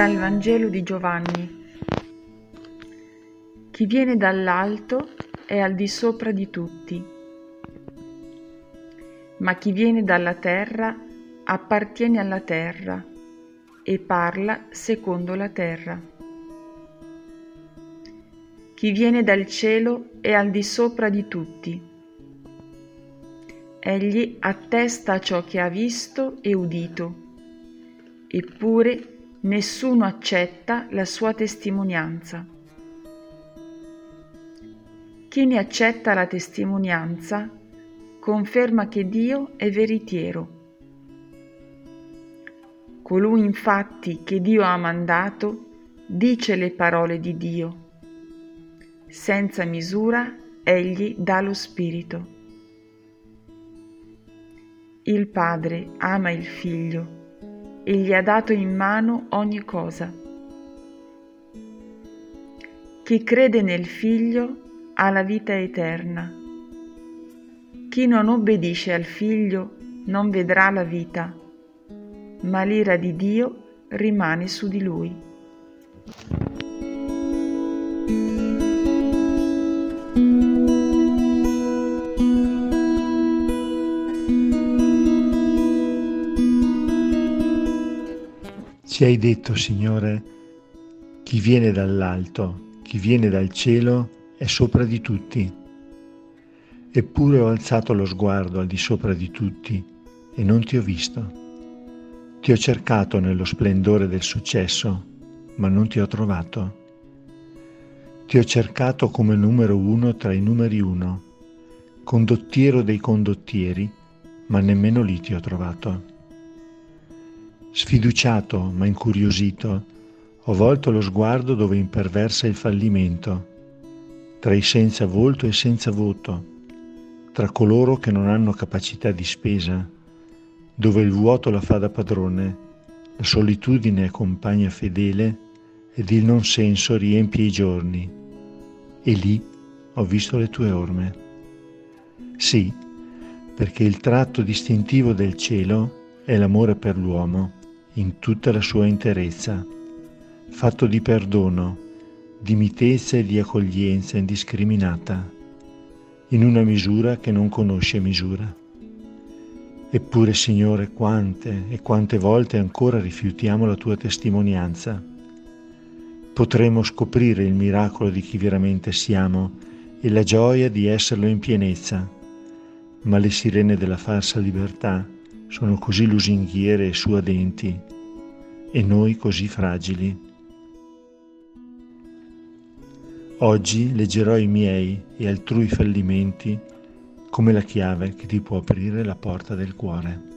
Dal Vangelo di Giovanni. Chi viene dall'alto è al di sopra di tutti, ma chi viene dalla terra appartiene alla terra e parla secondo la terra. Chi viene dal cielo è al di sopra di tutti. Egli attesta ciò che ha visto e udito, eppure nessuno accetta la sua testimonianza. Chi ne accetta la testimonianza conferma che Dio è veritiero. Colui infatti che Dio ha mandato dice le parole di Dio. Senza misura egli dà lo Spirito. Il Padre ama il Figlio e gli ha dato in mano ogni cosa. Chi crede nel Figlio ha la vita eterna. Chi non obbedisce al Figlio non vedrà la vita, ma l'ira di Dio rimane su di lui. Ci hai detto, Signore, chi viene dall'alto, chi viene dal cielo è sopra di tutti. Eppure ho alzato lo sguardo al di sopra di tutti e non ti ho visto. Ti ho cercato nello splendore del successo, ma non ti ho trovato. Ti ho cercato come numero uno tra i numeri uno, condottiero dei condottieri, ma nemmeno lì ti ho trovato. Sfiduciato ma incuriosito, ho volto lo sguardo dove imperversa il fallimento, tra i senza volto e senza voto, tra coloro che non hanno capacità di spesa, dove il vuoto la fa da padrone, la solitudine è compagna fedele ed il non senso riempie i giorni. E lì ho visto le tue orme. Sì, perché il tratto distintivo del cielo è l'amore per l'uomo in tutta la sua interezza, fatto di perdono, di mitezza e di accoglienza indiscriminata, in una misura che non conosce misura. Eppure, Signore, quante e quante volte ancora rifiutiamo la tua testimonianza. Potremo scoprire il miracolo di chi veramente siamo e la gioia di esserlo in pienezza, ma le sirene della falsa libertà sono così lusinghiere e suadenti e noi così fragili. Oggi leggerò i miei e altrui fallimenti come la chiave che ti può aprire la porta del cuore.